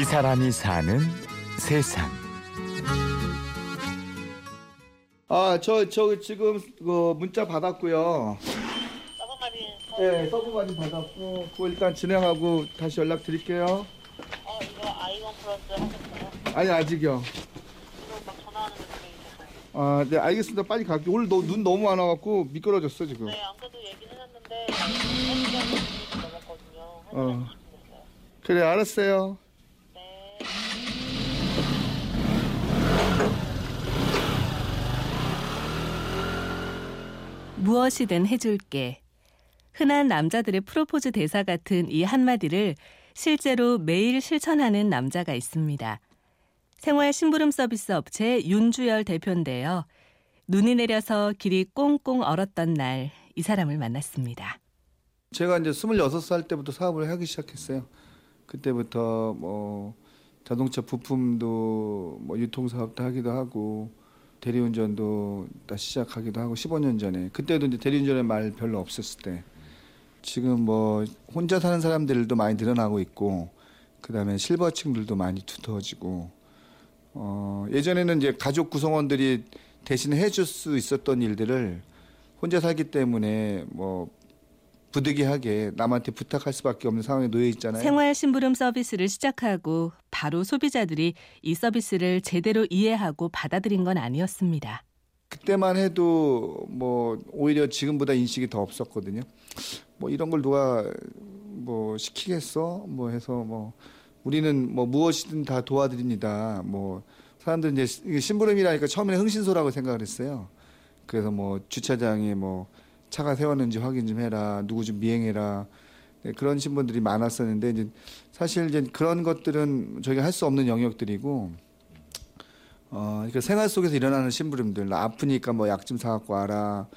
이 사람이 사는 세상. 아, 저, 저 지금 그 문자 받았고요. 네, 서브 많이 받았고, 그거 일단 진행하고 다시 연락 드릴게요. 어, 이거 아이원 플러스 하셨어요? 아니, 아직이요. 이거 막 전화하는 거 들리셨어요? 아, 네, 알겠습니다. 빨리 갈게요. 오늘 너, 눈 너무 많아갖고 미끄러졌어, 지금. 네, 안 그래도 얘기는 했는데, 시간 넘었거든요. 어. 그래, 알았어요. 무엇이든 해줄게. 흔한 남자들의 프로포즈 대사 같은 이 한마디를 실제로 매일 실천하는 남자가 있습니다. 생활 심부름 서비스 업체 윤주열 대표인데요. 눈이 내려서 길이 꽁꽁 얼었던 날 이 사람을 만났습니다. 제가 이제 26살 때부터 사업을 하기 시작했어요. 그때부터 뭐 자동차 부품도 뭐 유통사업도 하기도 하고 대리운전도 다 시작하기도 하고 15년 전에. 그때도 이제 대리운전의 말 별로 없었을 때. 지금 뭐 혼자 사는 사람들도 많이 늘어나고 있고 그다음에 실버층들도 많이 두터워지고 어 예전에는 이제 가족 구성원들이 대신 해줄 수 있었던 일들을 혼자 살기 때문에 뭐 부득이하게 남한테 부탁할 수밖에 없는 상황에 놓여 있잖아요. 생활 심부름 서비스를 시작하고 바로 소비자들이 이 서비스를 제대로 이해하고 받아들인 건 아니었습니다. 그때만 해도 뭐 오히려 지금보다 인식이 더 없었거든요. 뭐 이런 걸 누가 뭐 시키겠어? 뭐 해서 뭐 우리는 뭐 무엇이든 다 도와드립니다. 뭐 사람들은 이제 심부름이라니까 처음에는 흥신소라고 생각을 했어요. 그래서 뭐 주차장에 뭐 차가 세웠는지 확인 좀 해라. 누구 좀 미행해라. 네, 그런 신분들이 많았었는데 이제 사실 이제 그런 것들은 저희가 할 수 없는 영역들이고 어, 그러니까 생활 속에서 일어나는 심부름들 나 아프니까 뭐 약 좀 사갖고 와라.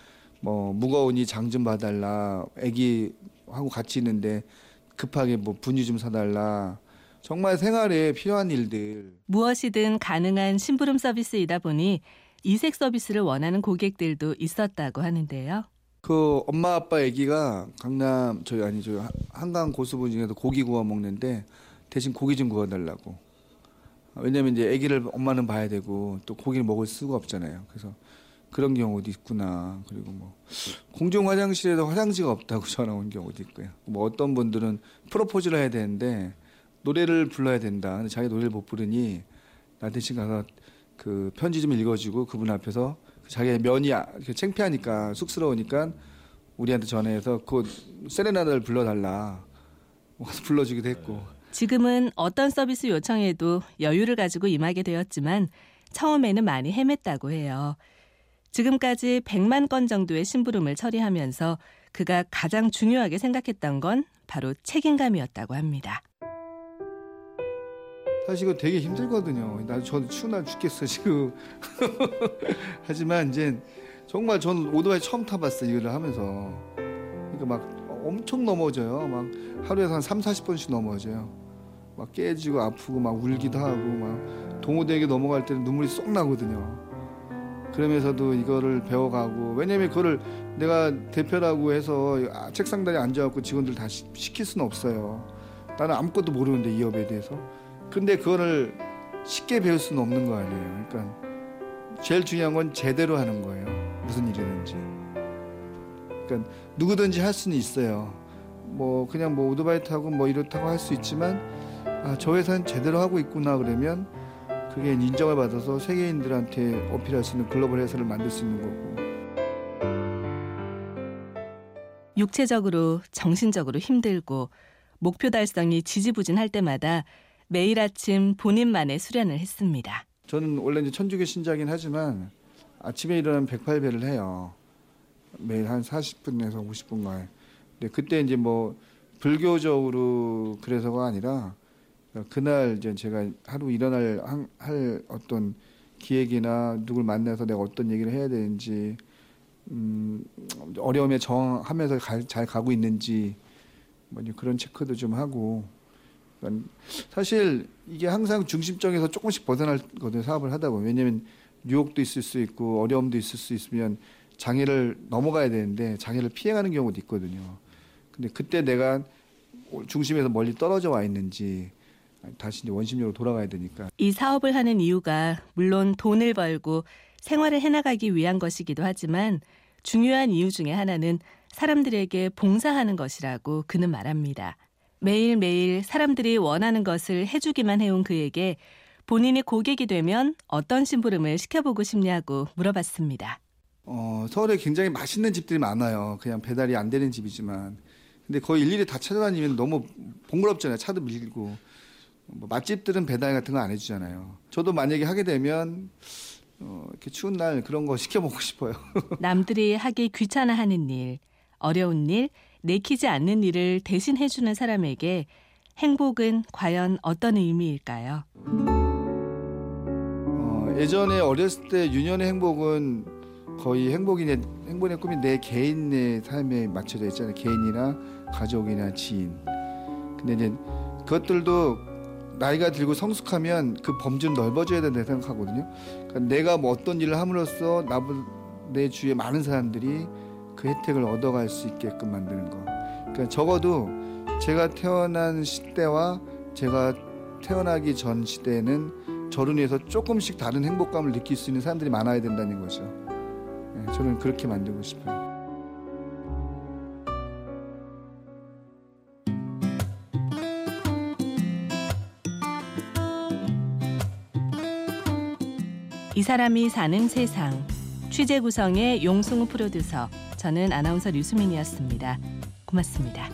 뭐 무거우니 장 좀 봐달라. 애기 하고 같이 있는데 급하게 뭐 분유 좀 사달라. 정말 생활에 필요한 일들. 무엇이든 가능한 심부름 서비스이다 보니 이색 서비스를 원하는 고객들도 있었다고 하는데요. 그 엄마 아빠 애기가 강남 저기 아니 저 한강 고수부 중에서 고기 구워 먹는데 대신 고기 좀 구워달라고. 왜냐면 이제 애기를 엄마는 봐야 되고 또 고기를 먹을 수가 없잖아요. 그래서 그런 경우도 있구나. 그리고 뭐 공중 화장실에도 화장지가 없다고 전화 온 경우도 있고요. 뭐 어떤 분들은 프로포즈를 해야 되는데 노래를 불러야 된다. 근데 자기 노래를 못 부르니 나 대신 가서 그 편지 좀 읽어주고 그분 앞에서 자기 면이 아- 이렇게 창피하니까 쑥스러우니까 우리한테 전화해서 그 세레나다를 불러달라. 와서 불러주기도 했고. 지금은 어떤 서비스 요청에도 여유를 가지고 임하게 되었지만 처음에는 많이 헤맸다고 해요. 지금까지 100만 건 정도의 심부름을 처리하면서 그가 가장 중요하게 생각했던 건 바로 책임감이었다고 합니다. 사실 이거 되게 힘들거든요. 나 저도 추운 날 죽겠어 지금. 하지만 이제 정말 저는 오토바이 처음 타봤어요. 이거를 하면서. 그러니까 막 엄청 넘어져요. 막 하루에 한 3, 40번씩 넘어져요. 막 깨지고 아프고 막 울기도 하고 막 동호대교 넘어갈 때는 눈물이 쏙 나거든요. 그러면서도 이거를 배워가고 왜냐면 그거를 내가 대표라고 해서 아, 책상다리에 앉아갖고 직원들 다 시- 시킬 수는 없어요. 나는 아무것도 모르는데 이 업에 대해서. 근데 그거를 쉽게 배울 수는 없는 거 아니에요. 그러니까 제일 중요한 건 제대로 하는 거예요. 무슨 일이든지. 그러니까 누구든지 할 수는 있어요. 뭐 그냥 뭐 오토바이 타고 뭐 이렇다고 할 수 있지만 아, 저 회사는 제대로 하고 있구나 그러면 그게 인정을 받아서 세계인들한테 어필할 수 있는 글로벌 회사를 만들 수 있는 거고. 육체적으로 정신적으로 힘들고 목표 달성이 지지부진할 때마다 매일 아침 본인만의 수련을 했습니다. 저는 원래 이제 천주교 신자긴 하지만 아침에 일어나면 108배를 해요. 매일 한 40분에서 50분간. 근데 그때 이제 뭐 불교적으로 그래서가 아니라 그날 이제 제가 하루 일어날 한- 할 어떤 기획이나 누굴 만나서 내가 어떤 얘기를 해야 되는지 음, 어려움에 저항하면서 가- 잘 가고 있는지 뭐 그런 체크도 좀 하고 그러니까 사실 이게 항상 중심적에서 조금씩 벗어나거든요 사업을 하다 보면 왜냐하면 유혹도 있을 수 있고 어려움도 있을 수 있으면 장애를 넘어가야 되는데 장애를 피해가는 경우도 있거든요. 근데 그때 내가 중심에서 멀리 떨어져 와 있는지 다시 이제 원심력으로 돌아가야 되니까 이 사업을 하는 이유가 물론 돈을 벌고 생활을 해나가기 위한 것이기도 하지만 중요한 이유 중에 하나는 사람들에게 봉사하는 것이라고 그는 말합니다. 매일매일 사람들이 원하는 것을 해주기만 해온 그에게 본인이 고객이 되면 어떤 심부름을 시켜보고 싶냐고 물어봤습니다. 어, 서울에 굉장히 맛있는 집들이 많아요. 그냥 배달이 안 되는 집이지만. 근데 거의 일일이 다 찾아다니면 너무 번거롭잖아요. 차도 밀고. 뭐 맛집들은 배달 같은 거 안 해주잖아요. 저도 만약에 하게 되면 어, 이렇게 추운 날 그런 거 시켜 먹고 싶어요. 남들이 하기 귀찮아하는 일, 어려운 일, 내키지 않는 일을 대신 해주는 사람에게 행복은 과연 어떤 의미일까요? 어, 예전에 어렸을 때 유년의 행복은 거의 행복이 내, 행복의 꿈이 내 개인의 삶에 맞춰져 있잖아요. 개인이나 가족이나 지인. 근데 이제 그것들도 나이가 들고 성숙하면 그 범주는 넓어져야 된다고 생각하거든요. 그러니까 내가 뭐 어떤 일을 함으로써 나보 내 주위에 많은 사람들이 그 혜택을 얻어갈 수 있게끔 만드는 거. 그러니까 적어도 제가 태어난 시대와 제가 태어나기 전 시대에는 저를 위해서 조금씩 다른 행복감을 느낄 수 있는 사람들이 많아야 된다는 거죠. 예, 저는 그렇게 만들고 싶어요. 이 사람이 사는 세상. 취재 구성의 용승우 프로듀서, 저는 아나운서 류수민이었습니다. 고맙습니다.